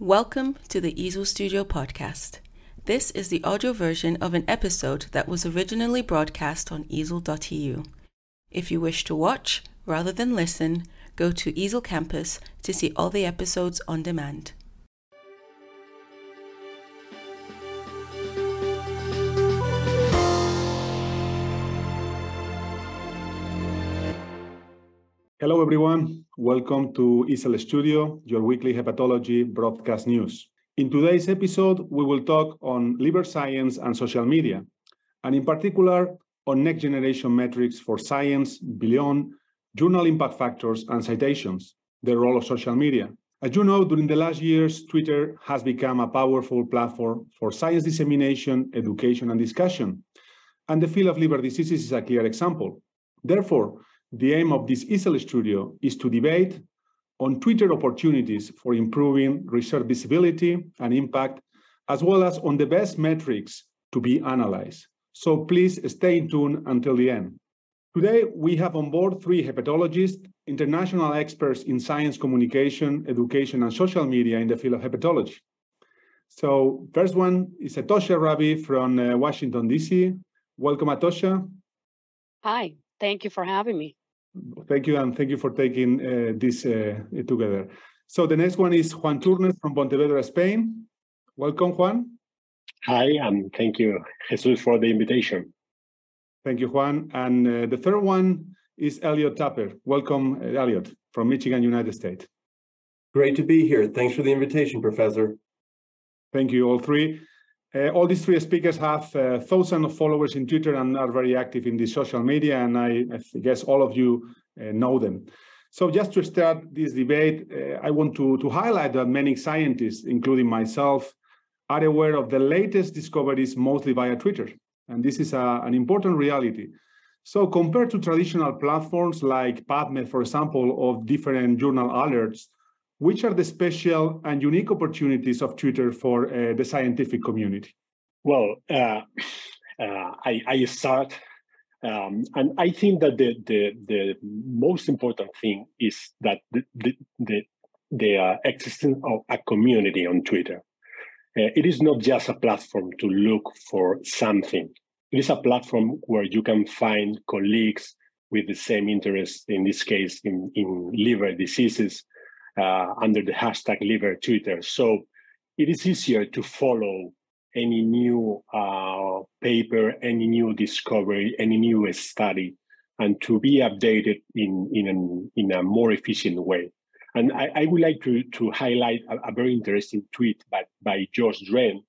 Welcome to the EASL Studio podcast. This is the audio version of an episode that was originally broadcast on easl.eu. If you wish to watch rather than listen, go to EASL Campus to see all the episodes on demand. Hello, everyone. Welcome to EASL Studio, your weekly hepatology broadcast news. In today's episode, we will talk on liver science and social media, and in particular, on next generation metrics for science beyond journal impact factors and citations, the role of social media. As you know, during the last years, Twitter has become a powerful platform for science dissemination, education, and discussion. And the field of liver diseases is a clear example. Therefore, the aim of this EASL Studio is to debate on Twitter opportunities for improving research visibility and impact, as well as on the best metrics to be analyzed. So please stay tuned until the end. Today, we have on board three hepatologists, international experts in science communication, education, and social media in the field of hepatology. So first one is Atoosa Ravi from uh, Washington, D.C. Welcome, Atoosa. Hi, thank you for having me. Thank you, and thank you for taking uh, this uh, together. So the next one is Juan Turnes from Pontevedra, Spain. Welcome, Juan. Hi, and thank you, Jesus, for the invitation. Thank you, Juan. And uh, the third one is Elliot Tapper. Welcome, uh, Elliot, from Michigan, United States. Great to be here. Thanks for the invitation, Professor. Thank you, all three. Uh, all these three speakers have uh, thousands of followers in Twitter and are very active in the social media, and I, I guess all of you uh, know them. So just to start this debate, uh, I want to, to highlight that many scientists, including myself, are aware of the latest discoveries mostly via Twitter. And this is a, an important reality. So compared to traditional platforms like PubMed, for example, of different journal alerts, which are the special and unique opportunities of Twitter for uh, the scientific community? Well, uh, uh, I, I, start, um, and I think that the, the, the most important thing is that the, the, the, the uh, existence of a community on Twitter. Uh, it is not just a platform to look for something. It is a platform where you can find colleagues with the same interest, in this case, in, in liver diseases, under the hashtag liver Twitter. So it is easier to follow any new uh, paper, any new discovery, any new study, and to be updated in in, an, in a more efficient way. And I, I would like to, to highlight a, a, very interesting tweet by, by Joost Drenth,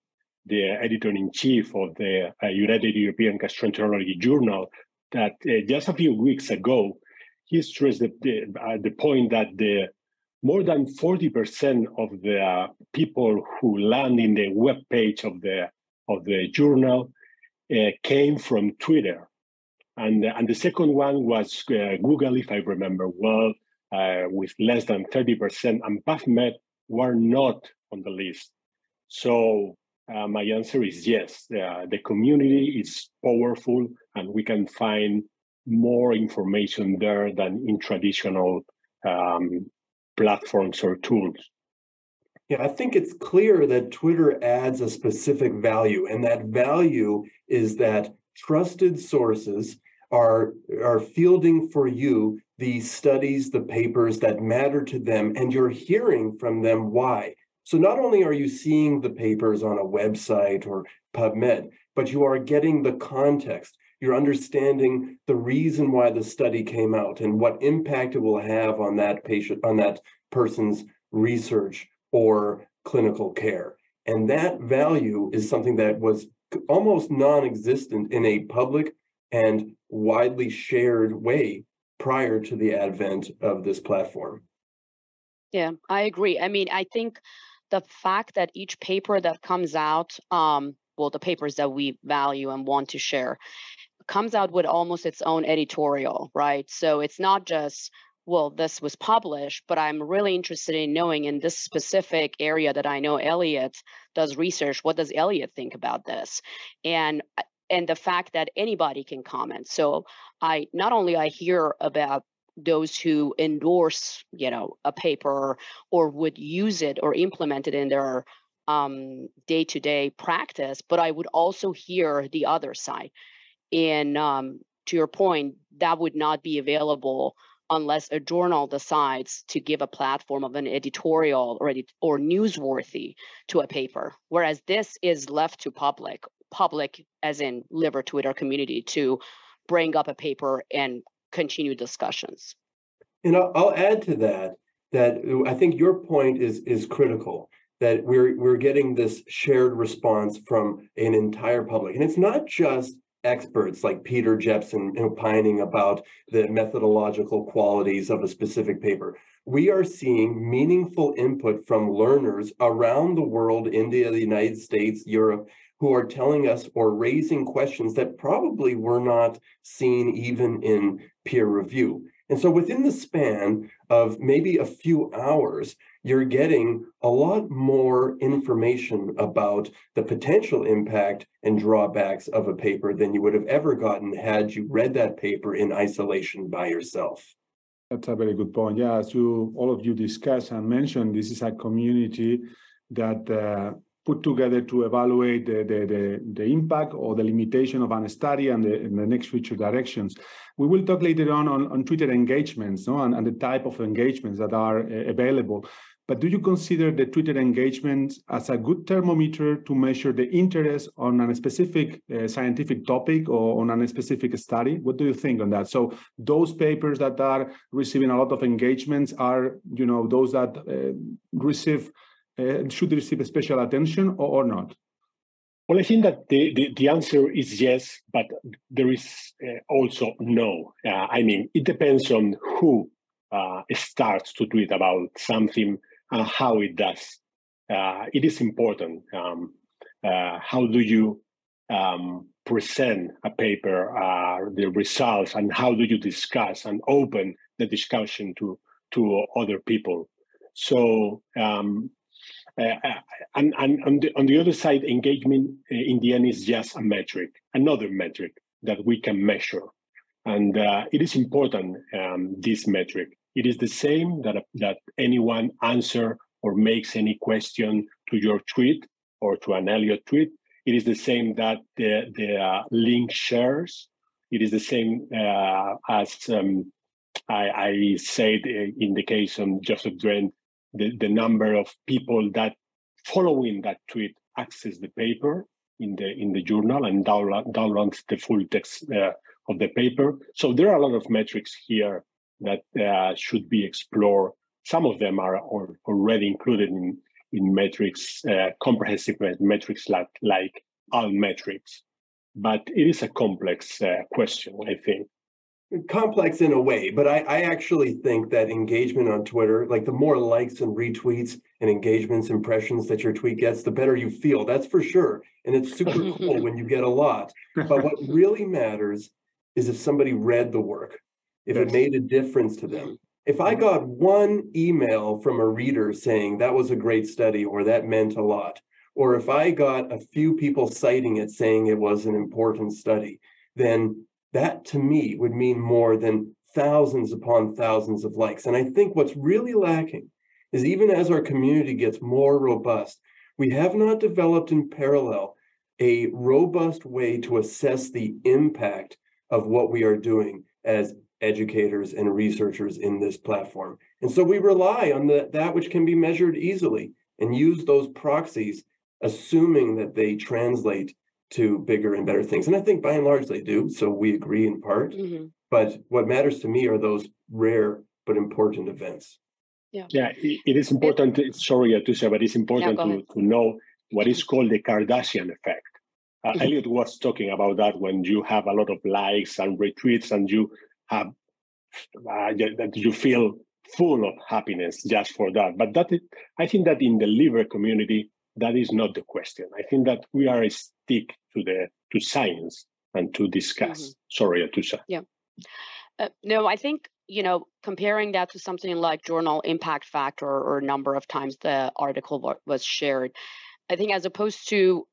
the editor in chief of the uh, United European Gastroenterology Journal, that uh, just a few weeks ago, he stressed the, the, uh, the point that the more than 40% of the people who land in the web page of the of the journal uh, came from Twitter, and and the second one was uh, Google, if I remember well, uh, with less than 30%, and PubMed were not on the list. So uh, my answer is yes. the community is powerful, and we can find more information there than in traditional um, platforms or tools. Yeah, I think it's clear that Twitter adds a specific value, and that value is that trusted sources are, are fielding for you the studies, the papers that matter to them, and you're hearing from them why. So not only are you seeing the papers on a website or PubMed, but you are getting the context. You're understanding the reason why the study came out and what impact it will have on that patient, on that person's research or clinical care. And that value is something that was almost non-existent in a public and widely shared way prior to the advent of this platform. Yeah, I agree. I mean, I think the fact that each paper that comes out, um, well, the papers that we value and want to share, comes out with almost its own editorial, right? So it's not just, well, this was published, but I'm really interested in knowing in this specific area that I know Elliot does research, what does Elliot think about this? And and the fact that anybody can comment. So I not only I hear about those who endorse, you know, a paper or would use it or implement it in their um, day-to-day practice, but I would also hear the other side. And um, to your point, that would not be available unless a journal decides to give a platform of an editorial or, edit- or newsworthy to a paper. Whereas this is left to public, public as in liver Twitter community to bring up a paper and continue discussions. And I'll, I'll add to that that I think your point is is critical that we're we're getting this shared response from an entire public, and it's not just experts like Peter Jepsen opining about the methodological qualities of a specific paper. We are seeing meaningful input from learners around the world, India, the United States, Europe, who are telling us or raising questions that probably were not seen even in peer review. And so within the span of maybe a few hours, you're getting a lot more information about the potential impact and drawbacks of a paper than you would have ever gotten had you read that paper in isolation by yourself. That's a very good point. Yeah, as you all of you discussed and mentioned, this is a community that uh, put together to evaluate the, the, the, the, impact or the limitation of an study and the, and the next future directions. We will talk later on on, on Twitter engagements no? and, and the type of engagements that are uh, available. But do you consider the Twitter engagement as a good thermometer to measure the interest on a specific uh, scientific topic or on a specific study? What do you think on that? So those papers that are receiving a lot of engagements are, you know, those that uh, receive uh, should receive special attention or, or, not? Well, I think that the, the, the answer is yes, but there is uh, also no. Uh, I mean, it depends on who uh, starts to tweet about something and how it does. Uh, it is important. Um, uh, how do you um, present a paper, uh, the results, and how do you discuss and open the discussion to to other people? So, um, uh, uh, and, and on, the, on the other side, engagement uh, in the end is just a metric, another metric that we can measure. And it is important, um, this metric. It is the same that, that anyone answer or makes any question to your tweet or to an Elliot tweet. It is the same that the, the uh, link shares. It is the same uh, as um, I, I, said in the case of Joost Drenth, the, the number of people that following that tweet access the paper in the in the journal and download, download the full text uh, of the paper. So there are a lot of metrics here that uh, should be explored. Some of them are already included in, in metrics, uh, comprehensive metrics like, like Altmetrics. But it is a complex uh, question, I think. Complex in a way, but I, I actually think that engagement on Twitter, like the more likes and retweets and engagements, impressions that your tweet gets, the better you feel. That's for sure. And it's super cool when you get a lot. But what really matters is if somebody read the work if yes. it made a difference to them. If I got one email from a reader saying that was a great study or that meant a lot, or if I got a few people citing it saying it was an important study, then that to me would mean more than thousands upon thousands of likes. And I think what's really lacking is even as our community gets more robust, we have not developed in parallel a robust way to assess the impact of what we are doing as educators and researchers in this platform. And so we rely on the, that which can be measured easily and use those proxies, assuming that they translate to bigger and better things. And I think by and large they do. So we agree in part. Mm-hmm. But what matters to me are those rare but important events. Yeah, yeah it is important. It, sorry, Atoosa, but it's important yeah, to, to know what is called the Kardashian effect. Uh, mm-hmm. Was talking about that when you have a lot of likes and retweets and you have uh, that you feel full of happiness just for that. But that is, I think that in the liver community, that is not the question. I think that we are stick to the to science and to discuss. Mm-hmm. Sorry, Atoosa. Yeah. Uh, no, I think you know comparing that to something like journal impact factor or number of times the article was shared. I think as opposed to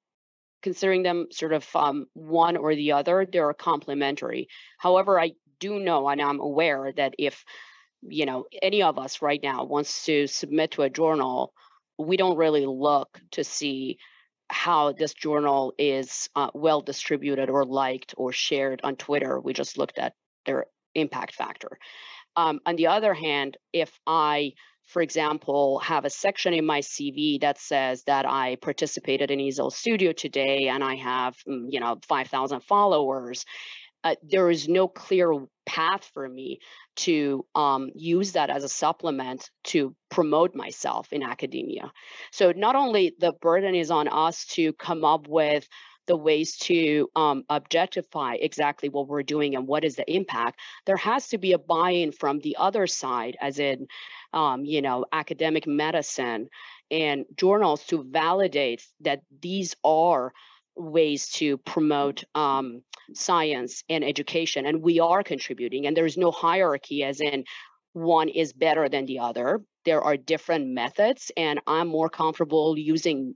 considering them sort of um, one or the other, they are complementary. However, I do know and I'm aware that if you know any of us right now wants to submit to a journal, we don't really look to see how this journal is uh, well distributed or liked or shared on Twitter. We just looked at their impact factor. Um, on the other hand, if I for example, have a section in my CV that says that I participated in EASL Studio today and I have, mm, you know, 5,000 followers. Uh, there is no clear path for me to um, use that as a supplement to promote myself in academia. So not only the burden is on us to come up with the ways to um, objectify exactly what we're doing and what is the impact, there has to be a buy-in from the other side, as in, um, you know, academic medicine and journals to validate that these are ways to promote um, science and education and we are contributing and there's no hierarchy as in one is better than the other. There are different methods and i'm more comfortable using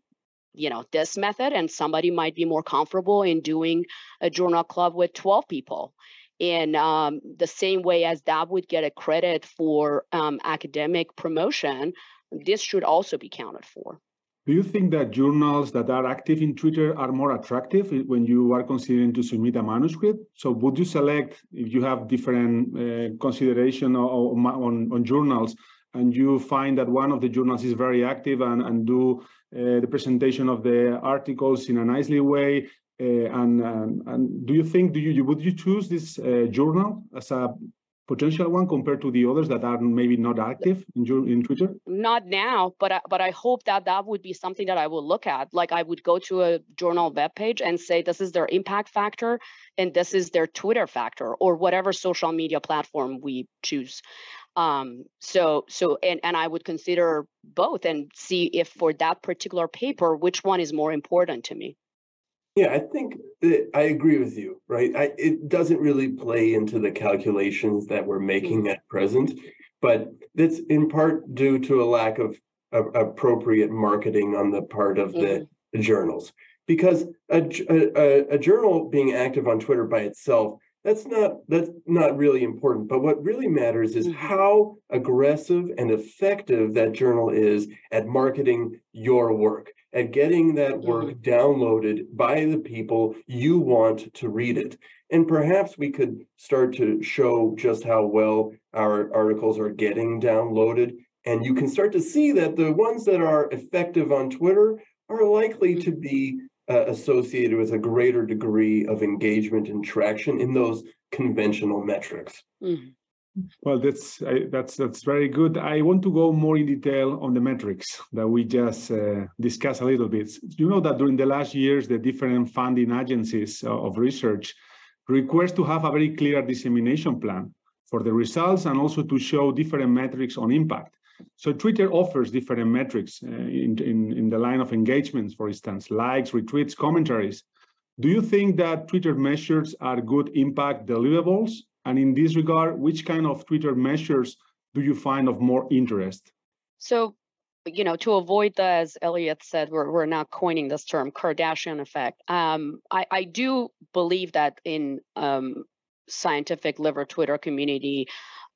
you know this method and somebody might be more comfortable in doing a journal club with 12 people. In um, the same way as that would get a credit for um, academic promotion this should also be counted for do you think that journals that are active in Twitter are more attractive when you are considering to submit a manuscript? So would you select, if you have different uh, consideration on, on, on, journals, and you find that one of the journals is very active and, and do uh, the presentation of the articles in a nicely way, uh, and, and, and do you think do you would you choose this uh, journal as a potential one compared to the others that are maybe not active in, in Twitter? Not now, but I, but I hope that that would be something that I will look at. Like I would go to a journal webpage and say this is their impact factor and this is their Twitter factor or whatever social media platform we choose. Um, so so and and I would consider both and see if for that particular paper which one is more important to me. Yeah, I think that I agree with you, right? I, it doesn't really play into the calculations that we're making mm-hmm. at present, but that's in part due to a lack of, of appropriate marketing on the part of mm-hmm. the, journals. Because a, a, a journal being active on Twitter by itself that's not that's not really important but what really matters is mm-hmm. how aggressive and effective that journal is at marketing your work at getting that work mm-hmm. downloaded by the people you want to read it. And perhaps we could start to show just how well our articles are getting downloaded. And you can start to see that the ones that are effective on Twitter are likely to be uh, associated with a greater degree of engagement and traction in those conventional metrics. Mm-hmm. Well, that's that's that's very good. I want to go more in detail on the metrics that we just uh, discussed a little bit. You know that during the last years, the different funding agencies of research request to have a very clear dissemination plan for the results and also to show different metrics on impact. So Twitter offers different metrics uh, in, in, in the line of engagements, for instance, likes, retweets, commentaries. Do you think that Twitter measures are good impact deliverables and in this regard, which kind of Twitter measures do you find of more interest? So, you know, to avoid the, as Elliot said, we're, we're now coining this term, Kardashian effect. Um, I, I do believe that in um, scientific liver Twitter community,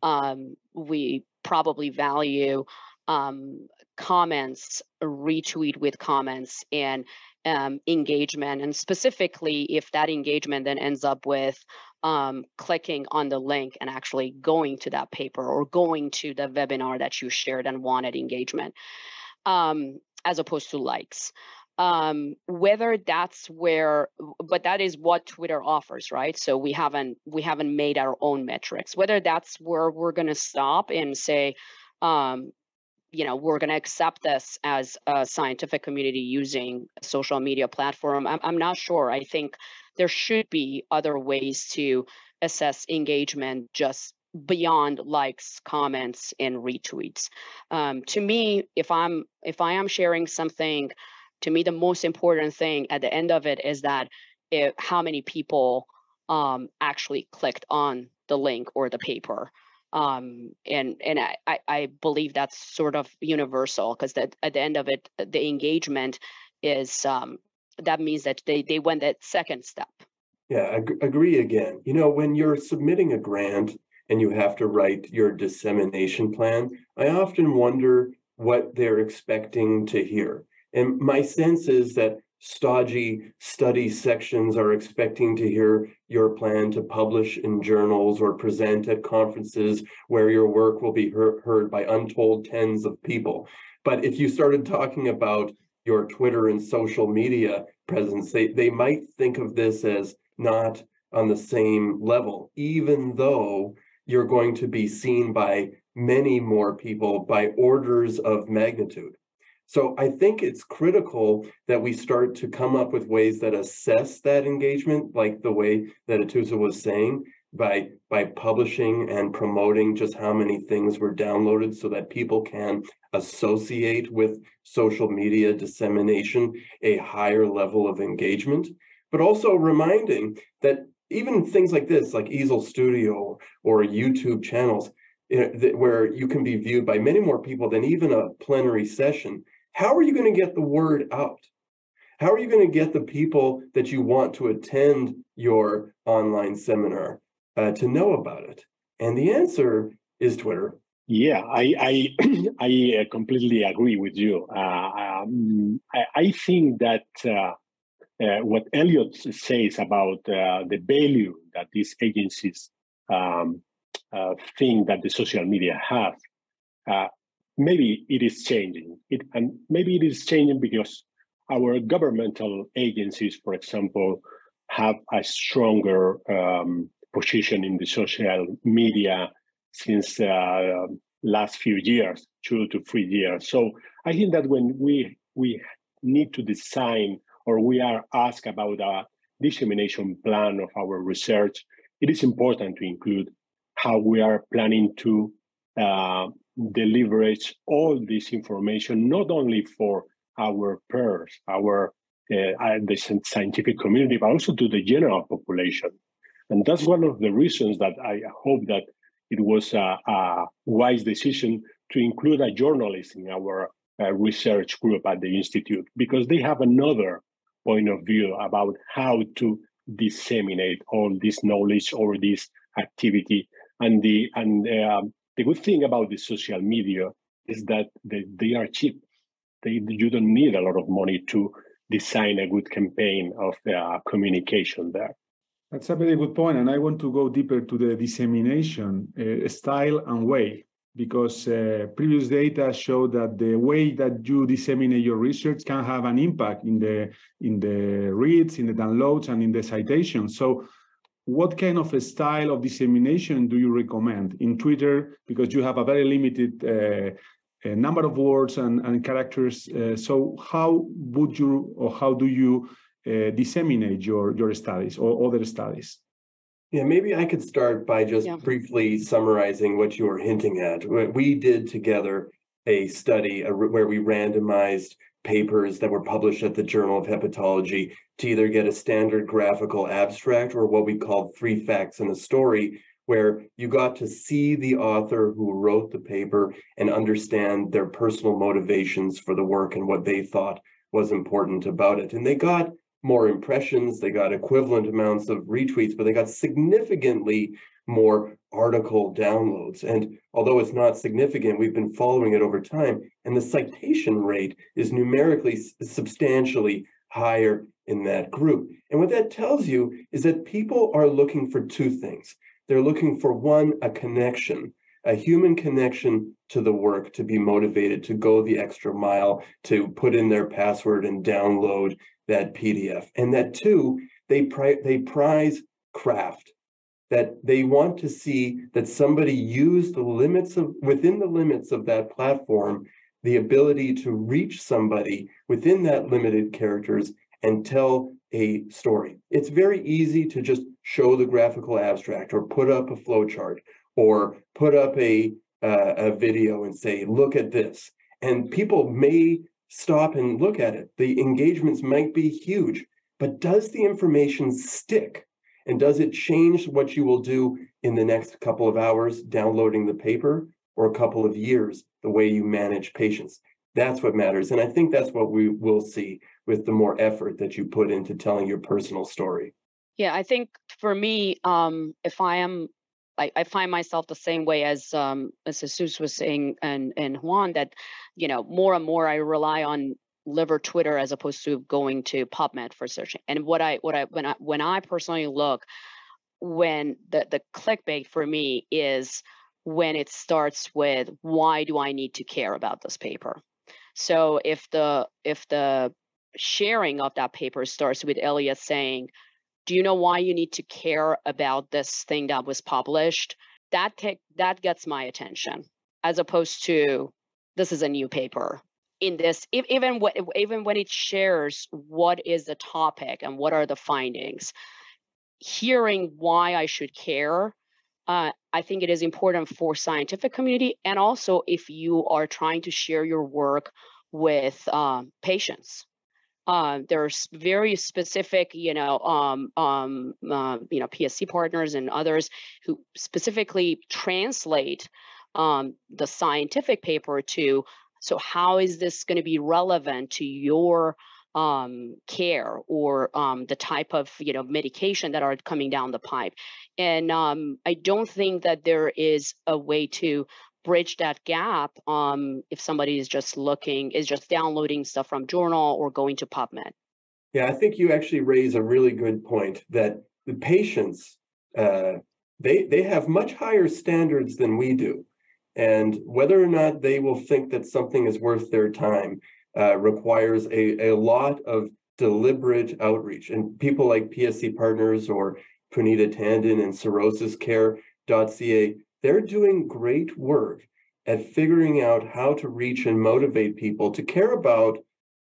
um, we probably value um, comments, retweet with comments, and um, engagement. And specifically, if that engagement then ends up with um, clicking on the link and actually going to that paper or going to the webinar that you shared and wanted engagement, um, as opposed to likes. Um, whether that's where, but that is what Twitter offers, right? So we haven't we haven't made our own metrics. Whether that's where we're going to stop and say, um, you know we're going to accept this as a scientific community using social media platform I'm, I'm not sure i think there should be other ways to assess engagement just beyond likes comments and retweets um, to me if i'm if i am sharing something to me the most important thing at the end of it is that it, how many people um, actually clicked on the link or the paper um, and and I, I believe that's sort of universal because at the end of it the engagement is um, that means that they they went that second step Yeah, ag- agree again. You know, when you're submitting a grant and you have to write your dissemination plan, I often wonder what they're expecting to hear. And my sense is that stodgy study sections are expecting to hear your plan to publish in journals or present at conferences where your work will be heard, by untold tens of people. But if you started talking about your Twitter and social media presence, they, they might think of this as not on the same level, even though you're going to be seen by many more people by orders of magnitude. So I think it's critical that we start to come up with ways that assess that engagement, like the way that Atoosa was saying, by by publishing and promoting just how many things were downloaded so that people can associate with social media dissemination a higher level of engagement but also reminding that even things like this like EASL studio or youtube channels eh, where you can be viewed by many more people than even a plenary session how are you going to get the word out how are you going to get the people that you want to attend your online seminar uh, to know about it? And the answer is Twitter. Yeah, I I, I uh, completely agree with you. Uh, um, I, I, think that uh, uh, what Elliot says about uh, the value that these agencies um, think that the social media have, maybe it is changing. It, and maybe it is changing because our governmental agencies, for example, have a stronger um, position in the social media since uh, last few years, two to three years. So I think that when we we need to design or we are asked about a dissemination plan of our research, it is important to include how we are planning to uh, deliver all this information, not only for our peers, our uh, the scientific community, but also to the general population. And that's one of the reasons that I hope that it was a, a wise decision to include a journalist in our uh, research group at the Institute, because they have another point of view about how to disseminate all this knowledge or this activity. And the and um, the good thing about the social media is that they, they are cheap. They, you don't need a lot of money to design a good campaign of uh, communication there. That's a very good point, and I want to go deeper to the dissemination uh, style and way because uh, previous data show that the way that you disseminate your research can have an impact in the in the reads, in the downloads, and in the citations. So, what kind of a style of dissemination do you recommend in Twitter? Because you have a very limited uh, uh number of words and, and characters. Uh, so, how would you or how do you uh, disseminate your your studies or other studies yeah maybe i could start by just yeah. briefly summarizing what you were hinting at we did together a study where we randomized papers that were published at the journal of hepatology to either get a standard graphical abstract or what we called three facts and a story where you got to see the author who wrote the paper and understand their personal motivations for the work and what they thought was important about it. And they got more impressions, they got equivalent amounts of retweets, but they got significantly more article downloads. And although it's not significant, we've been following it over time, and the citation rate is numerically substantially higher in that group. And what that tells you is that people are looking for two things. They're looking for one, a connection, a human connection to the work to be motivated to go the extra mile, to put in their password and download that PDF. And that two, they pri- they prize craft. That they want to see that somebody use the limits of within the limits of that platform, the ability to reach somebody within that limited characters and tell a story. It's very easy to just show the graphical abstract or put up a flowchart or put up a uh, a video and say, look at this. And people may stop and look at it. The engagements might be huge, but does the information stick? And does it change what you will do in the next couple of hours downloading the paper or a couple of years, the way you manage patients? That's what matters. And I think that's what we will see with the more effort that you put into telling your personal story. Yeah, I think for me, um, if I am I, I, find myself the same way as um, as Jesus was saying and and Juan that you know more and more I rely on liver Twitter as opposed to going to PubMed for searching. And what I what I when I when I personally look when the the clickbait for me is when it starts with why do I need to care about this paper? So if the if the sharing of that paper starts with Elliot saying, "Do you know why you need to care about this thing that was published?" That take that gets my attention, as opposed to this is a new paper. In this, even when even when it shares what is the topic and what are the findings, hearing why I should care uh, I think it is important for scientific community and also if you are trying to share your work with um, patients. Uh, there's very specific, you know, um, um, uh, you know, PSC partners and others who specifically translate um, the scientific paper to. So, how is this going to be relevant to your um, care or um, the type of you know medication that are coming down the pipe? And um, i don't think that there is a way to bridge that gap um, if somebody is just looking is just downloading stuff from journal or going to pubmed. Yeah i think you actually raise a really good point that the patients uh, they they have much higher standards than we do and whether or not they will think that something is worth their time uh, requires a, a lot of deliberate outreach. And people like PSC Partners or Puneeta Tandon and cirrhosiscare.ca, they're doing great work at figuring out how to reach and motivate people to care about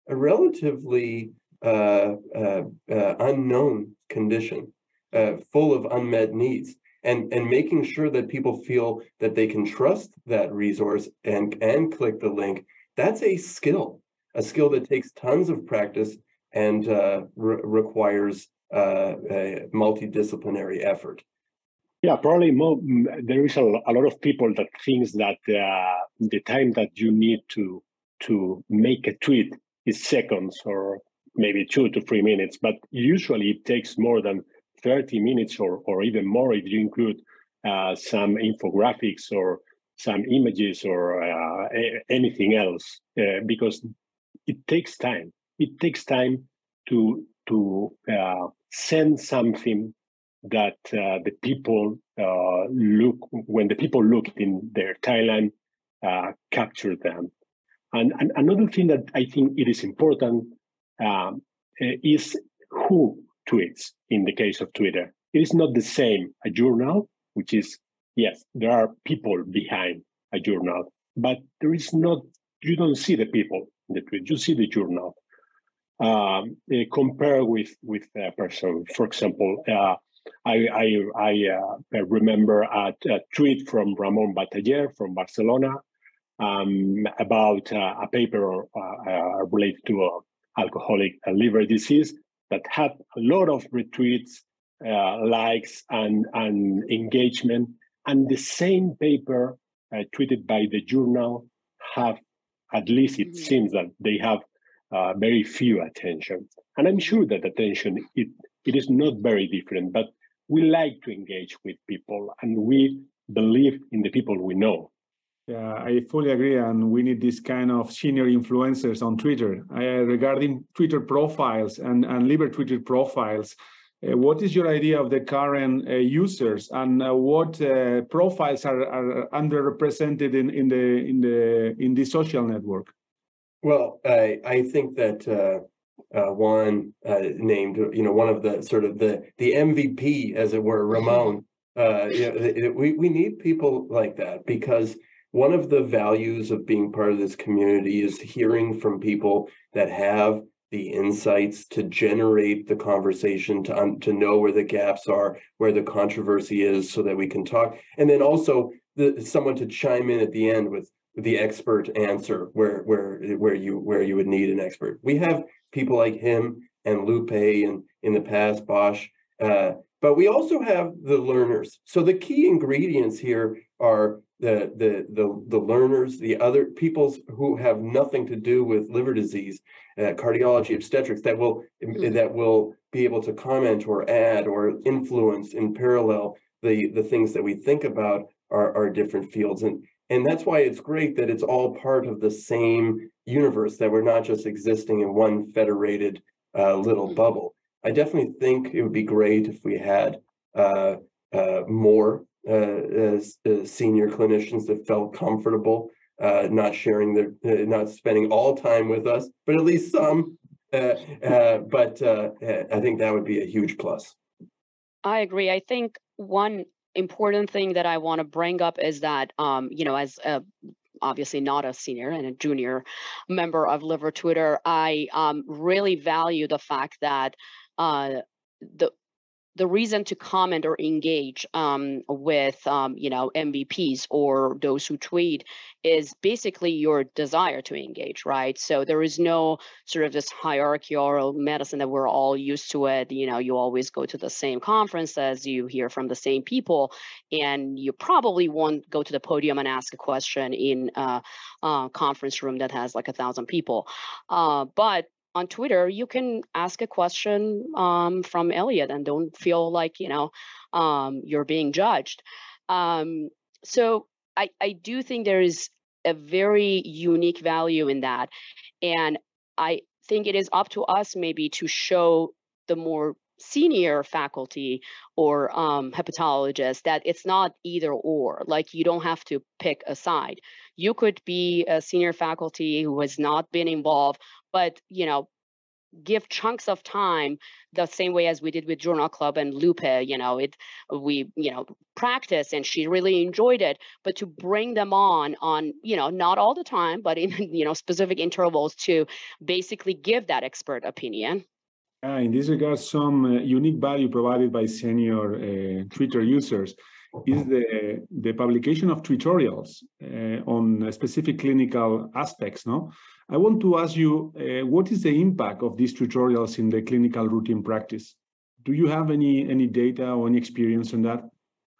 a relatively uh, uh, uh, unknown condition, uh, full of unmet needs, and and making sure that people feel that they can trust that resource and and click the link. That's a skill a skill that takes tons of practice and uh, re- requires uh, a multidisciplinary effort. Yeah, probably there is a, a, lot of people that thinks that uh, the time that you need to to make a tweet is seconds or maybe two to three minutes, but usually it takes more than 30 minutes or, or even more if you include uh, some infographics or some images or uh, anything else, uh, because it takes time. It takes time to to uh, send something that uh, the people uh, look when the people look in their uh, capture them. And, and, another thing that I think it is important um, is who tweets. In the case of Twitter, it is not the same a journal, which is yes, there are people behind a journal, but there is not. You don't see the people in the tweet. You see the journal. Um, uh, compare with with a person. For example, uh, I I, I uh, remember a, a, tweet from Ramon Bataller from Barcelona um, about uh, a paper uh, uh, related to alcoholic liver disease that had a lot of retweets, likes, and and engagement. And the same paper tweeted by the journal have at least it mm-hmm. seems that they have uh, very few attention. And I'm sure that attention it it is not very different, but we like to engage with people and we believe in the people we know. Yeah, I fully agree, and we need this kind of senior influencers on Twitter. Uh, regarding Twitter profiles and and liver Twitter profiles, uh, what is your idea of the current uh, users and uh, what uh, profiles are, are underrepresented in, in the in the in the social network? Well, I I think that uh, uh, Juan named you know one of the sort of the the MVP as it were, Ramon. you know, we we need people like that because one of the values of being part of this community is hearing from people that have the insights to generate the conversation to um, to know where the gaps are where the controversy is so that we can talk. And then also the, someone to chime in at the end with the expert answer where where where you where you would need an expert. We have people like him and lupe and in the past bosch uh, but we also have the learners. So the key ingredients here are the the the the learners, the other peoples who have nothing to do with liver disease, uh, cardiology, obstetrics that will mm-hmm. that will be able to comment or add or influence in parallel the the things that we think about are are different fields and and that's why it's great that it's all part of the same universe that we're not just existing in one federated uh, little mm-hmm. bubble. I definitely think it would be great if we had uh, uh, more as, as senior clinicians that felt comfortable uh, not sharing their, uh, not spending all time with us, but at least some. Uh, uh, but uh, I think that would be a huge plus. I agree. I think one important thing that I want to bring up is that, um, you know, as a obviously not a senior and a junior member of liver twitter i um, really value the fact that uh, the the reason to comment or engage um, with um, you know MVPs or those who tweet is basically your desire to engage, right? So there is no sort of this hierarchical medicine that we're all used to it. You know, you always go to the same conferences, you hear from the same people, and you probably won't go to the podium and ask a question in a, a conference room that has like a thousand people. Uh, but on Twitter, you can ask a question um, from Elliot and don't feel like you know um, you're being judged. Um, so I, I do think there is a very unique value in that, and I think it is up to us maybe to show the more senior faculty or um, hepatologists that it's not either or like you don't have to pick a side. You could be a senior faculty who has not been involved but you know give chunks of time the same way as we did with journal club and lupe you know it we you know practice and she really enjoyed it but to bring them on on you know not all the time but in you know specific intervals to basically give that expert opinion uh, in this regard some uh, unique value provided by senior uh, twitter users is the the publication of tutorials uh, on specific clinical aspects no I want to ask you, uh, what is the impact of these tutorials in the clinical routine practice? Do you have any any data or any experience on that?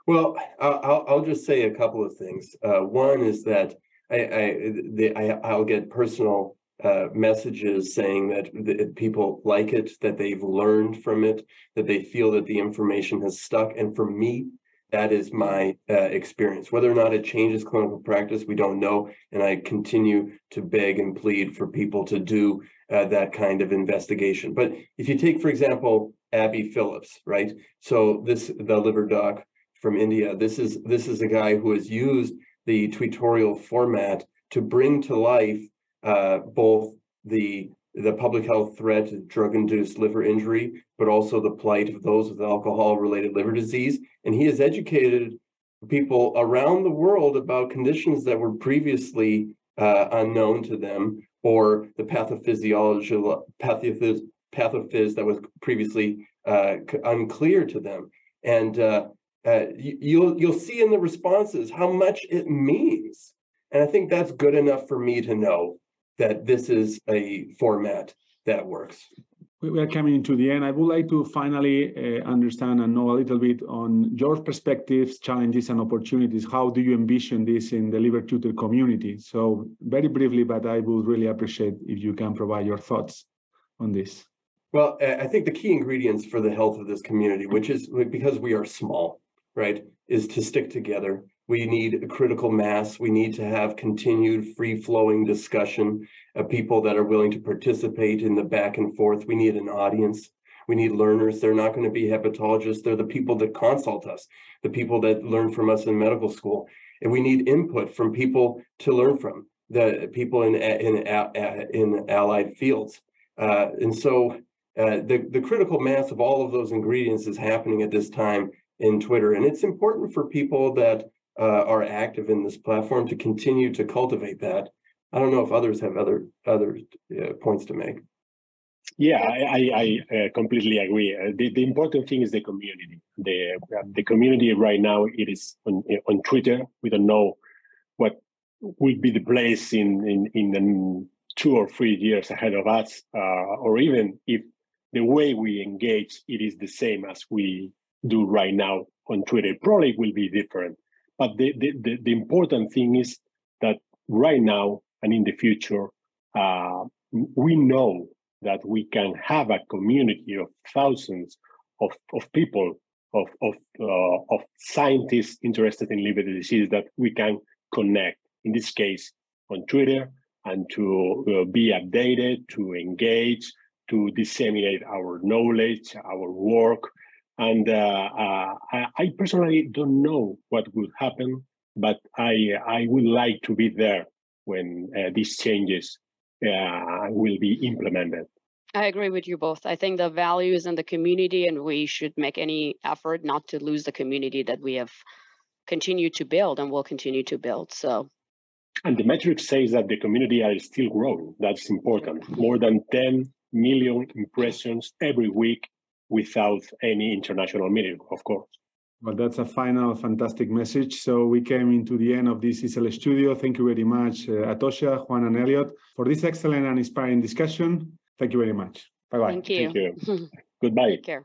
Well, I'll, I'll just say a couple of things. Uh, one is that I, I, the, I will get personal uh, messages saying that people like it, that they've learned from it, that they feel that the information has stuck. And for me, that is my uh, experience. Whether or not it changes clinical practice, we don't know. And I continue to beg and plead for people to do uh, that kind of investigation. But if you take, for example, Abby Philips, right? So this the liver doc from India. This is this is a guy who has used the tutorial format to bring to life uh, both the the public health threat drug-induced liver injury, but also the plight of those with alcohol-related liver disease. And he has educated people around the world about conditions that were previously uh, unknown to them, or the pathophysiology, pathophys, pathophys that was previously uh, unclear to them. And uh, uh, you, you'll you'll see in the responses how much it means. And I think that's good enough for me to know that this is a format that works. We are coming to the end. I would like to finally uh, understand and know a little bit on your perspectives, challenges, and opportunities. How do you envision this in the liver Twitter community? So, very briefly, but I would really appreciate if you can provide your thoughts on this. Well, I think the key ingredients for the health of this community, which is because we are small, right, is to stick together we need a critical mass. We need to have continued free flowing discussion of people that are willing to participate in the back and forth. We need an audience. We need learners. They're not going to be hepatologists. They're the people that consult us, the people that learn from us in medical school. And we need input from people to learn from, the people in in in allied fields. Uh, and so uh, the the critical mass of all of those ingredients is happening at this time in Twitter, and it's important for people that uh, are active in this platform to continue to cultivate that. I don't know if others have other other uh, points to make. Yeah, I, I, uh, completely agree. Uh, the, the important thing is the community. The uh, the community right now it is on on Twitter. We don't know what will be the place in in in the two or three years ahead of us, or even if the way we engage it is the same as we do right now on Twitter. It probably will be different but the, the, the, the, important thing is that right now and in the future, uh, we know that we can have a community of thousands of, of people, of, of, uh, of scientists interested in liver disease that we can connect, in this case, on Twitter, and to uh, be updated, to engage, to disseminate our knowledge, our work. And uh, uh, I personally don't know what would happen, but I, I would like to be there when uh, these changes uh, will be implemented. I agree with you both. I think the value is in the community, and we should make any effort not to lose the community that we have continued to build and will continue to build. So, and the metric says that the community are still growing. That's important. More than 10 million impressions every week without any international meeting, of course. Well, that's a final fantastic message. So we came into the end of this EASL studio. Thank you very much, uh, Atoosa, Juan, and Elliot, for this excellent and inspiring discussion. Thank you very much. Bye bye. Thank you. Thank you. Goodbye. Take care.